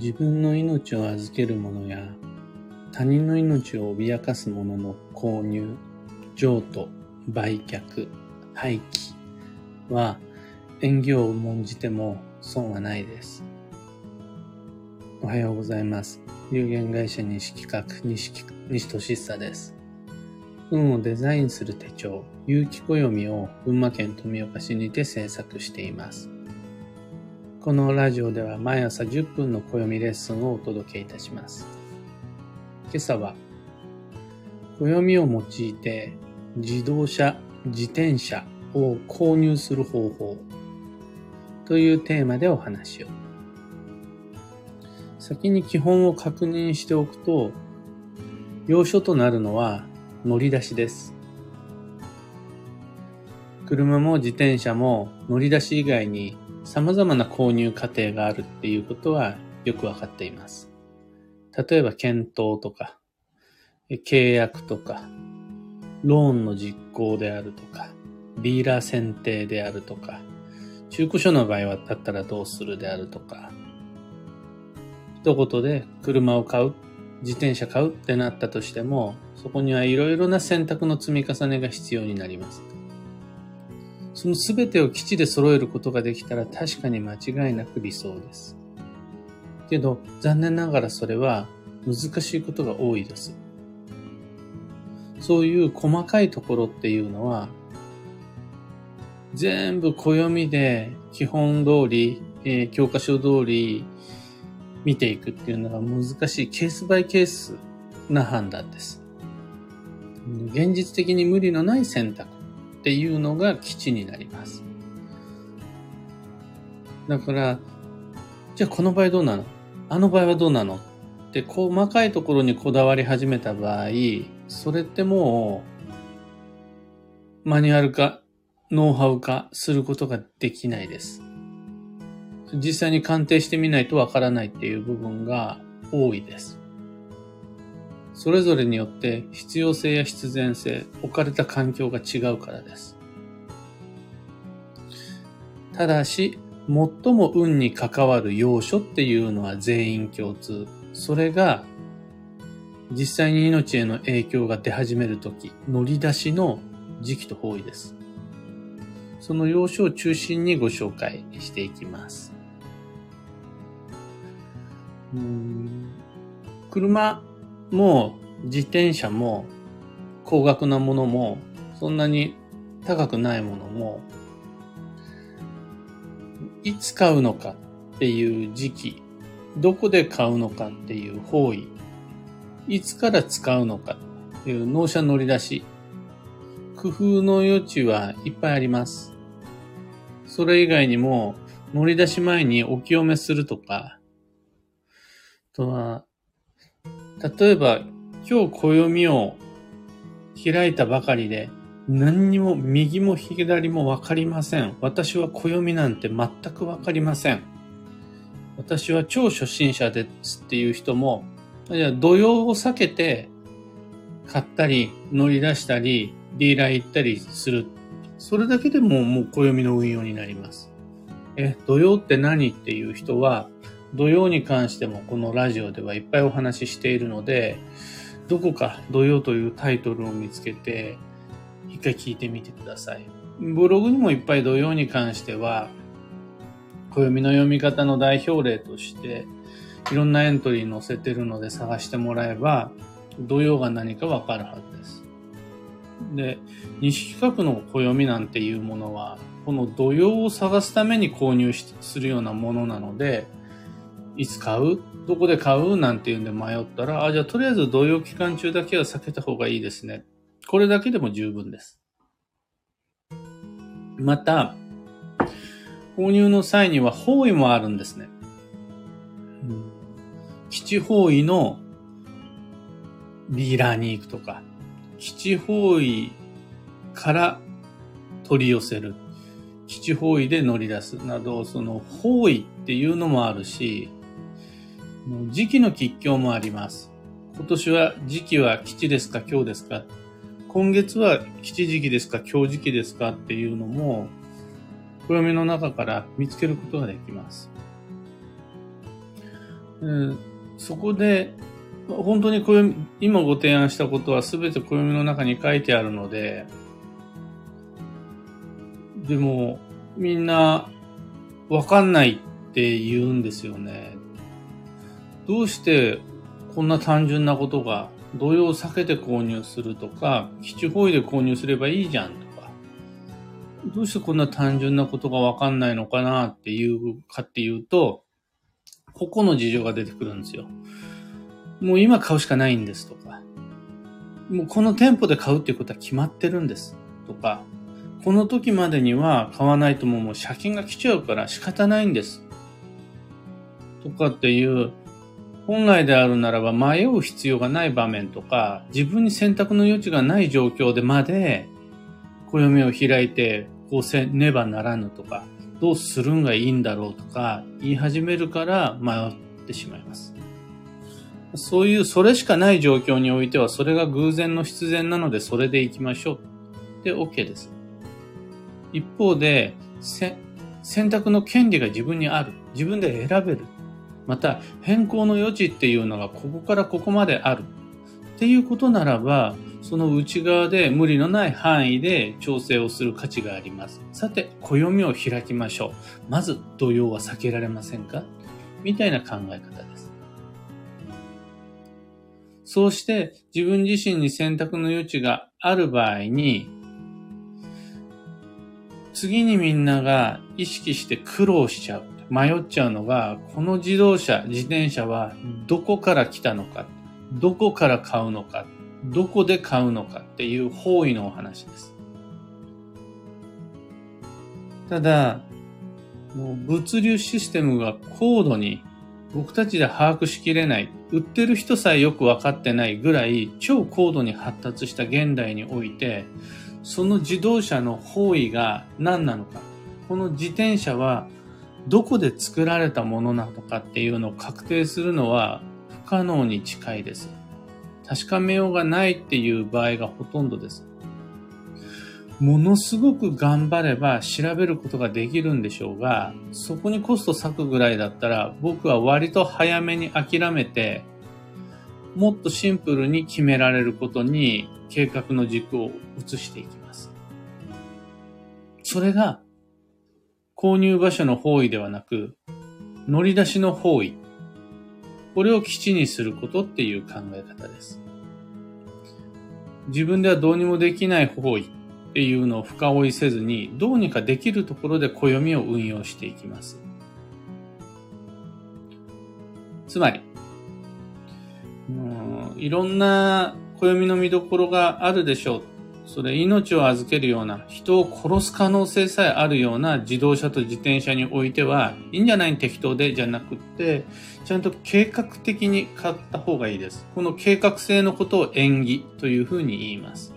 自分の命を預ける者や他人の命を脅かす者の購入、譲渡、売却、廃棄は縁起を重んじても損はないです。おはようございます。有限会社西企画西西俊久です。運をデザインする手帳、有機暦を群馬県富岡市にて制作しています。このラジオでは毎朝10分の暦レッスンをお届けいたします。今朝は、暦を用いて自動車、自転車を購入する方法というテーマでお話を。先に基本を確認しておくと、要所となるのは乗り出しです。車も自転車も乗り出し以外に様々な購入過程があるっていうことはよくわかっています。例えば検討とか、契約とか、ローンの実行であるとか、ディーラー選定であるとか、中古車の場合はだったらどうするであるとか、一言で車を買う、自転車買うってなったとしても、そこにはいろいろな選択の積み重ねが必要になります。その全てを基地で揃えることができたら確かに間違いなく理想です。けど、残念ながらそれは難しいことが多いです。そういう細かいところっていうのは、全部暦で基本通り、えー、教科書通り見ていくっていうのが難しいケースバイケースな判断です。現実的に無理のない選択っていうのが基地になります。だから、じゃあこの場合どうなの？あの場合はどうなの？って細かいところにこだわり始めた場合、それってもうマニュアル化、ノウハウ化することができないです。実際に鑑定してみないとわからないっていう部分が多いです。それぞれによって必要性や必然性、置かれた環境が違うからです。ただし、最も運に関わる要所っていうのは全員共通。それが、実際に命への影響が出始めるとき、乗り出しの時期と方位です。その要所を中心にご紹介していきます。うん車もう自転車も高額なものもそんなに高くないものもいつ買うのかっていう時期、どこで買うのかっていう方位、いつから使うのかっていう納車乗り出し、工夫の余地はいっぱいあります。それ以外にも乗り出し前にお清めするとか、とは、例えば今日暦を開いたばかりで何にも右も左もわかりません。私は暦なんて全くわかりません。私は超初心者ですっていう人も、じゃ土曜を避けて買ったり乗り出したりディーラー行ったりする。それだけでももう暦の運用になります。え、土曜って何っていう人は、土曜に関してもこのラジオではいっぱいお話ししているので、どこか土曜というタイトルを見つけて、一回聞いてみてください。ブログにもいっぱい土曜に関しては、暦の読み方の代表例として、いろんなエントリー載せてるので探してもらえば、土曜が何かわかるはずです。で、西企画の暦なんていうものは、この土曜を探すために購入するようなものなので、いつ買う？どこで買う？なんていうんで迷ったら、あ、じゃあとりあえず同様期間中だけは避けた方がいいですね。これだけでも十分です。また、購入の際には方位もあるんですね。うん、基地方位のディーラーに行くとか、基地方位から取り寄せる、基地方位で乗り出すなど、その方位っていうのもあるし、時期の吉凶もあります。今年は時期は吉ですか今日ですか今月は吉時期ですか今日時期ですかっていうのも、暦の中から見つけることができます。うん、そこで、本当に、今ご提案したことは全て暦の中に書いてあるので、でも、みんな、わかんないって言うんですよね。どうしてこんな単純なことが、土用避けて購入するとか、基地方位で購入すればいいじゃんとか、どうしてこんな単純なことがわかんないのかなっていうかっていうと、ここの事情が出てくるんですよ。もう今買うしかないんですとか、もうこの店舗で買うっていうことは決まってるんですとか、この時までには買わないともうもう借金が来ちゃうから仕方ないんです。とかっていう、本来であるならば迷う必要がない場面とか、自分に選択の余地がない状況でまで、暦を開いて、こうせねばならぬとか、どうするんがいいんだろうとか、言い始めるから迷ってしまいます。そういう、それしかない状況においては、それが偶然の必然なので、それで行きましょう。で、OK です。一方で、選択の権利が自分にある。自分で選べる。また、変更の余地っていうのがここからここまである。っていうことならば、その内側で無理のない範囲で調整をする価値があります。さて、暦を開きましょう。まず、土曜は避けられませんか？みたいな考え方です。そうして自分自身に選択の余地がある場合に、次にみんなが意識して苦労しちゃう、迷っちゃうのが、この自動車、自転車はどこから来たのか、どこから買うのか、どこで買うのかっていう方位のお話です。ただ、もう物流システムが高度に僕たちで把握しきれない、売ってる人さえよくわかってないぐらい超高度に発達した現代において、その自動車の方位が何なのか、この自転車はどこで作られたものなのかっていうのを確定するのは不可能に近いです。確かめようがないっていう場合がほとんどです。ものすごく頑張れば調べることができるんでしょうが、そこにコスト割くぐらいだったら僕は割と早めに諦めて、もっとシンプルに決められることに計画の軸を移していきます。それが、購入場所の方位ではなく、乗り出しの方位。これを基地にすることっていう考え方です。自分ではどうにもできない方位っていうのを深追いせずに、どうにかできるところで暦を運用していきます。つまり、いろんな暦の見どころがあるでしょう。それ命を預けるような、人を殺す可能性さえあるような自動車と自転車においては、いいんじゃない適当でじゃなくって、ちゃんと計画的に買った方がいいです。この計画性のことを縁起というふうに言います。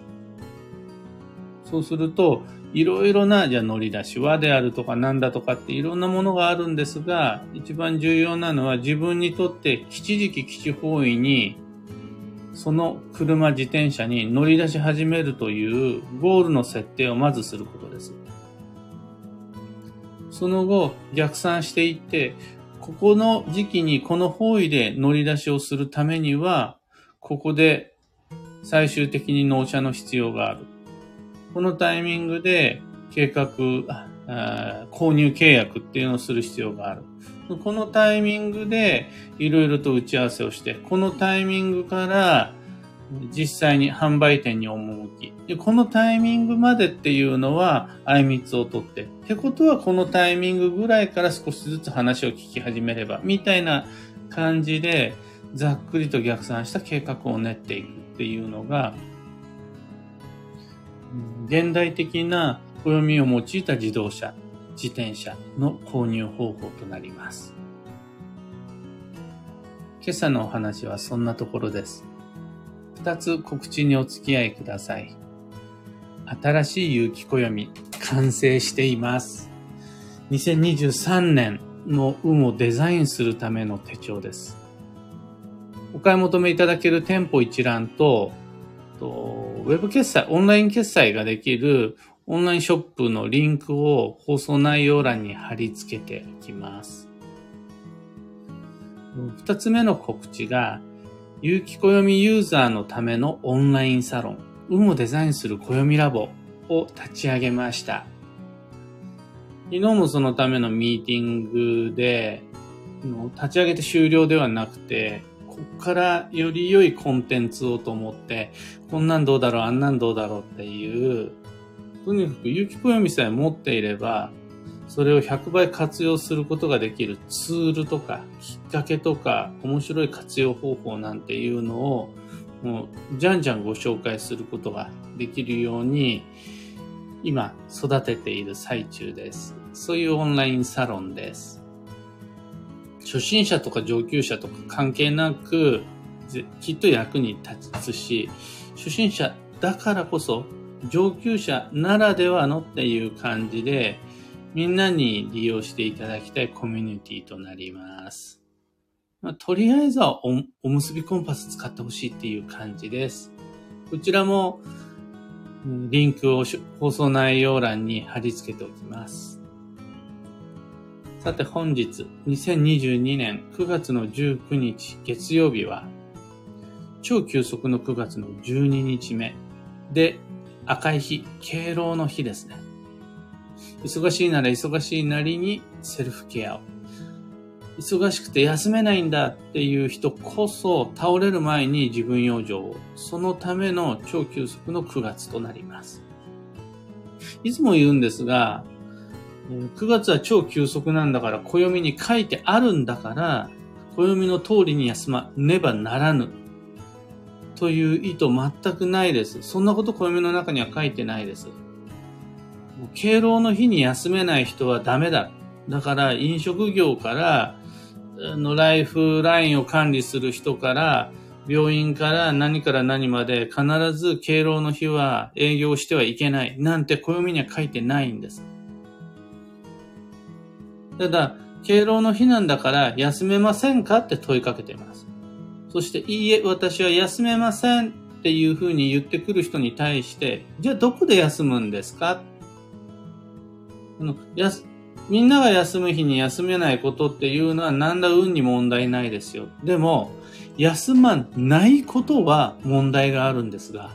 そうすると、いろいろな、じゃあ乗り出しはであるとかなんだとかっていろんなものがあるんですが、一番重要なのは自分にとって吉時期基地方位にその車自転車に乗り出し始めるというゴールの設定をまずすることです。その後逆算していって、ここの時期にこの方位で乗り出しをするためには、ここで最終的に納車の必要がある。このタイミングで計画、購入契約っていうのをする必要がある。このタイミングでいろいろと打ち合わせをして、このタイミングから実際に販売店に赴き、でこのタイミングまでっていうのは、あいみつを取って、ってことはこのタイミングぐらいから少しずつ話を聞き始めれば、みたいな感じで、ざっくりと逆算した計画を練っていくっていうのが、現代的な暦を用いた自動車。自転車の購入方法となります。今朝のお話はそんなところです。二つ告知にお付き合いください。新しい有機暦完成しています。2023年の運をデザインするための手帳です。お買い求めいただける店舗一覧と、ウェブ決済、オンライン決済ができるオンラインショップのリンクを放送内容欄に貼り付けておきます。二つ目の告知が、有機暦ユーザーのためのオンラインサロン、運をデザインする暦ラボを立ち上げました。昨日もそのためのミーティングで、立ち上げて終了ではなくて、ここからより良いコンテンツをと思って、こんなんどうだろう、あんなんどうだろうっていう、とにかく有機暦さえ持っていれば、それを100倍活用することができるツールとか、きっかけとか、面白い活用方法なんていうのを、もう、じゃんじゃんご紹介することができるように、今、育てている最中です。そういうオンラインサロンです。初心者とか上級者とか関係なく、きっと役に立つし、初心者だからこそ上級者ならではのっていう感じで、みんなに利用していただきたいコミュニティとなります。まあ、とりあえずはおおむすびコンパス使ってほしいっていう感じです。こちらもリンクを放送内容欄に貼り付けておきます。さて本日、2022年9月の19日月曜日は、超急速の9月の12日目で、赤い日、敬老の日ですね。忙しいなら忙しいなりにセルフケアを。忙しくて休めないんだっていう人こそ倒れる前に自分養生を。そのための超急速の9月となります。いつも言うんですが、9月は超休息なんだから、暦に書いてあるんだから、暦の通りに休まねばならぬ。という意図全くないです。そんなこと暦の中には書いてないです。敬老の日に休めない人はダメだ。だから飲食業から、のライフラインを管理する人から、病院から何から何まで必ず敬老の日は営業してはいけないなんて暦には書いてないんです。ただ、敬老の日なんだから休めませんかって問いかけています。そして、いいえ、私は休めませんっていうふうに言ってくる人に対して、じゃあどこで休むんですか？あのやすみんなが休む日に休めないことっていうのは何ら運に問題ないですよ。でも、休まないことは問題があるんですが、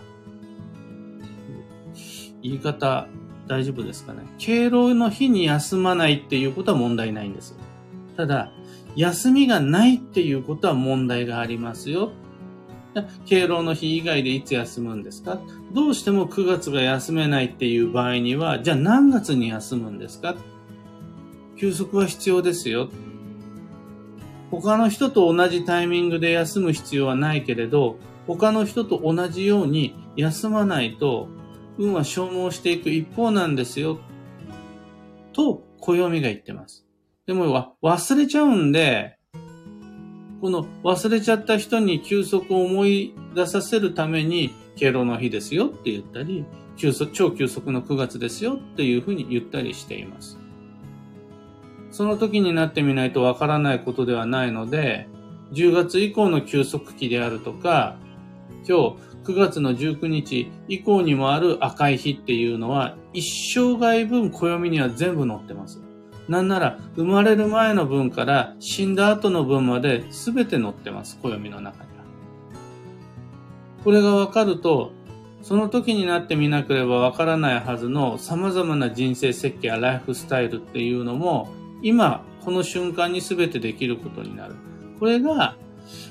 言い方大丈夫ですかね？敬老の日に休まないっていうことは問題ないんです。ただ、休みがないっていうことは問題がありますよ。敬老の日以外でいつ休むんですか？どうしても9月が休めないっていう場合には、じゃあ何月に休むんですか？休息は必要ですよ。他の人と同じタイミングで休む必要はないけれど、他の人と同じように休まないと運は消耗していく一方なんですよ。と、暦が言ってます。でも、忘れちゃうんで、この忘れちゃった人に休息を思い出させるために、敬老の日ですよって言ったり、休息超休息の9月ですよっていうふうに言ったりしています。その時になってみないとわからないことではないので、10月以降の休息期であるとか、今日9月の19日以降にもある赤い日っていうのは一生涯分暦には全部載ってます。なんなら生まれる前の分から死んだ後の分まで全て載ってます、暦の中には。これがわかると、その時になってみなければわからないはずの様々な人生設計やライフスタイルっていうのも今この瞬間に全てできることになる。これが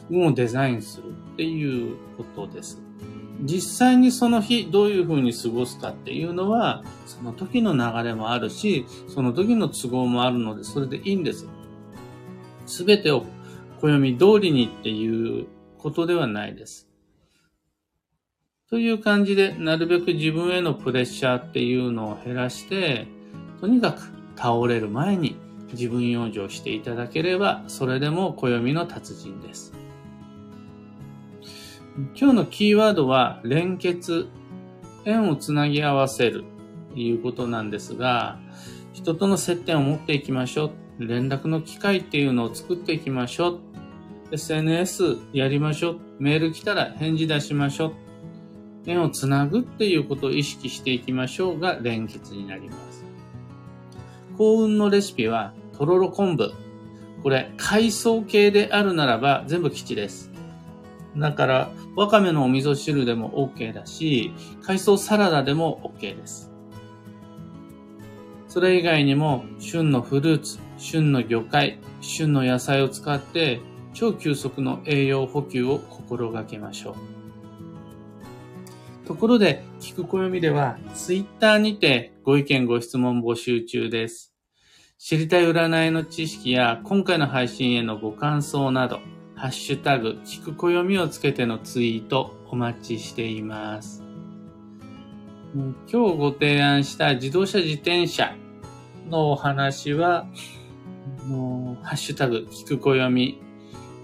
運をデザインするっていうことです。実際にその日どういう風に過ごすかっていうのは、その時の流れもあるし、その時の都合もあるので、それでいいんです。すべてを暦通りにっていうことではないです。という感じで、なるべく自分へのプレッシャーっていうのを減らして、とにかく倒れる前に自分養生していただければ、それでも暦の達人です。今日のキーワードは連結、縁をつなぎ合わせるということなんですが、人との接点を持っていきましょう。連絡の機会っていうのを作っていきましょう。SNS やりましょう。メール来たら返事出しましょう。縁をつなぐっていうことを意識していきましょうが連結になります。幸運のレシピはとろろ昆布。これ、海藻系であるならば全部吉です。だから、わかめのお味噌汁でも OK だし、海藻サラダでも OK です。それ以外にも、旬のフルーツ、旬の魚介、旬の野菜を使って、超急速の栄養補給を心がけましょう。ところで、聞く暦では、ツイッターにてご意見ご質問募集中です。知りたい占いの知識や、今回の配信へのご感想など、ハッシュタグ、聞く暦をつけてのツイートお待ちしています。今日ご提案した自動車自転車のお話は、ハッシュタグ、聞く暦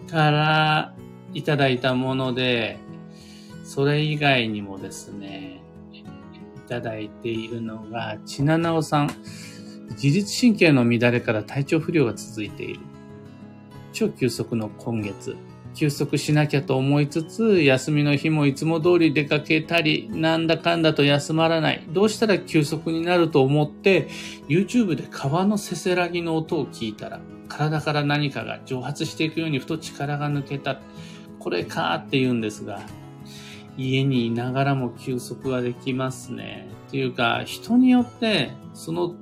からいただいたもので、それ以外にもですね、いただいているのが、ちななおさん。自律神経の乱れから体調不良が続いている。超休息の今月。休息しなきゃと思いつつ、休みの日もいつも通り出かけたり、なんだかんだと休まらない。どうしたら休息になると思って、YouTube で川のせせらぎの音を聞いたら、体から何かが蒸発していくようにふと力が抜けた。これかーって言うんですが、家にいながらも休息はできますね。っていうか、人によって、その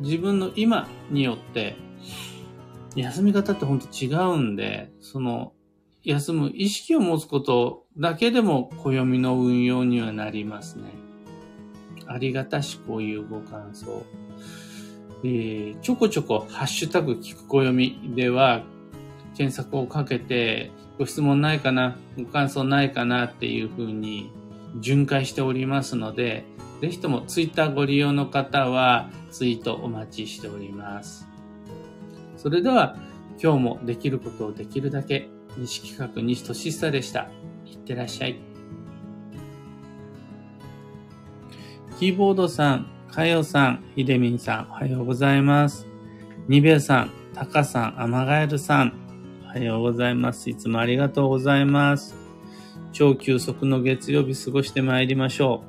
自分の今によって、休み方ってほんと違うんで、その、休む意識を持つことだけでも暦の運用にはなりますね。ありがたしこういうご感想。えー、ちょこちょこハッシュタグ聞く暦では検索をかけてご質問ないかな、ご感想ないかなっていうふうに巡回しておりますので、ぜひともツイッターご利用の方はツイートお待ちしております。それでは今日もできることをできるだけ西企画西俊久でした。いってらっしゃい。キーボードさん、かよさん、ひでみんさん、おはようございます。にべさん、たかさん、あまがえるさん、おはようございます。いつもありがとうございます。超休息の月曜日過ごしてまいりましょ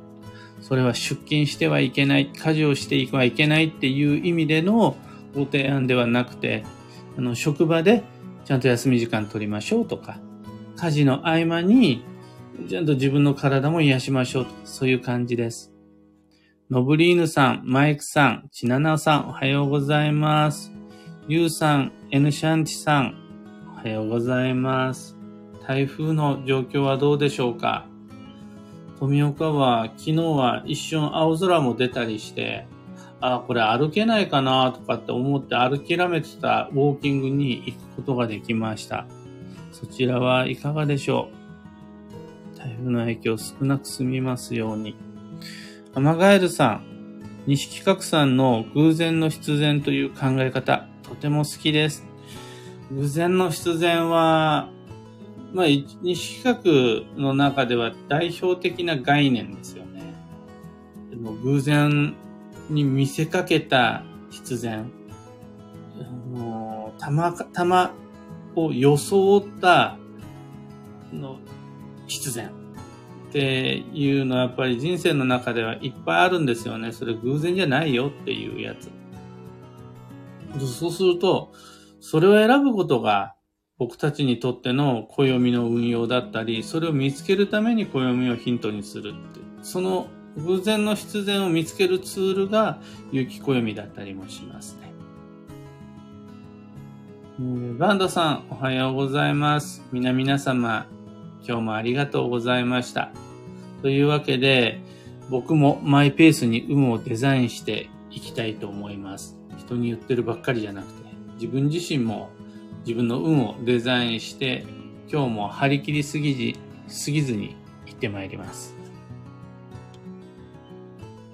う。それは出勤してはいけない、家事をしてはいけないっていう意味でのご提案ではなくて、あの、職場でちゃんと休み時間取りましょうとか、家事の合間にちゃんと自分の体も癒しましょうとそういう感じです。ノブリーヌさん、マイクさん、チナナさん、おはようございます。ユウさん、エヌシャンチさん、おはようございます。台風の状況はどうでしょうか？富岡は昨日は一瞬青空も出たりして、あ、これ歩けないかなとかって思って歩きらめてたウォーキングに行くことができました。そちらはいかがでしょう？台風の影響少なく済みますように。アマガエルさん、西企画さんの偶然の必然という考え方、とても好きです。偶然の必然は、まあ、西企画の中では代表的な概念ですよね。でも偶然に見せかけた必然。たま、たまを装ったの必然っていうのはやっぱり人生の中ではいっぱいあるんですよね。それ偶然じゃないよっていうやつ。そうすると、それを選ぶことが僕たちにとっての暦の運用だったり、それを見つけるために暦をヒントにするって。その偶然の必然を見つけるツールが有機暦だったりもしますね。バンドさん、おはようございます。皆々様、今日もありがとうございました。というわけで、僕もマイペースに有無をデザインしていきたいと思います。人に言ってるばっかりじゃなくて、自分自身も自分の運をデザインして、今日も張り切りすぎず、すぎずに行ってまいります。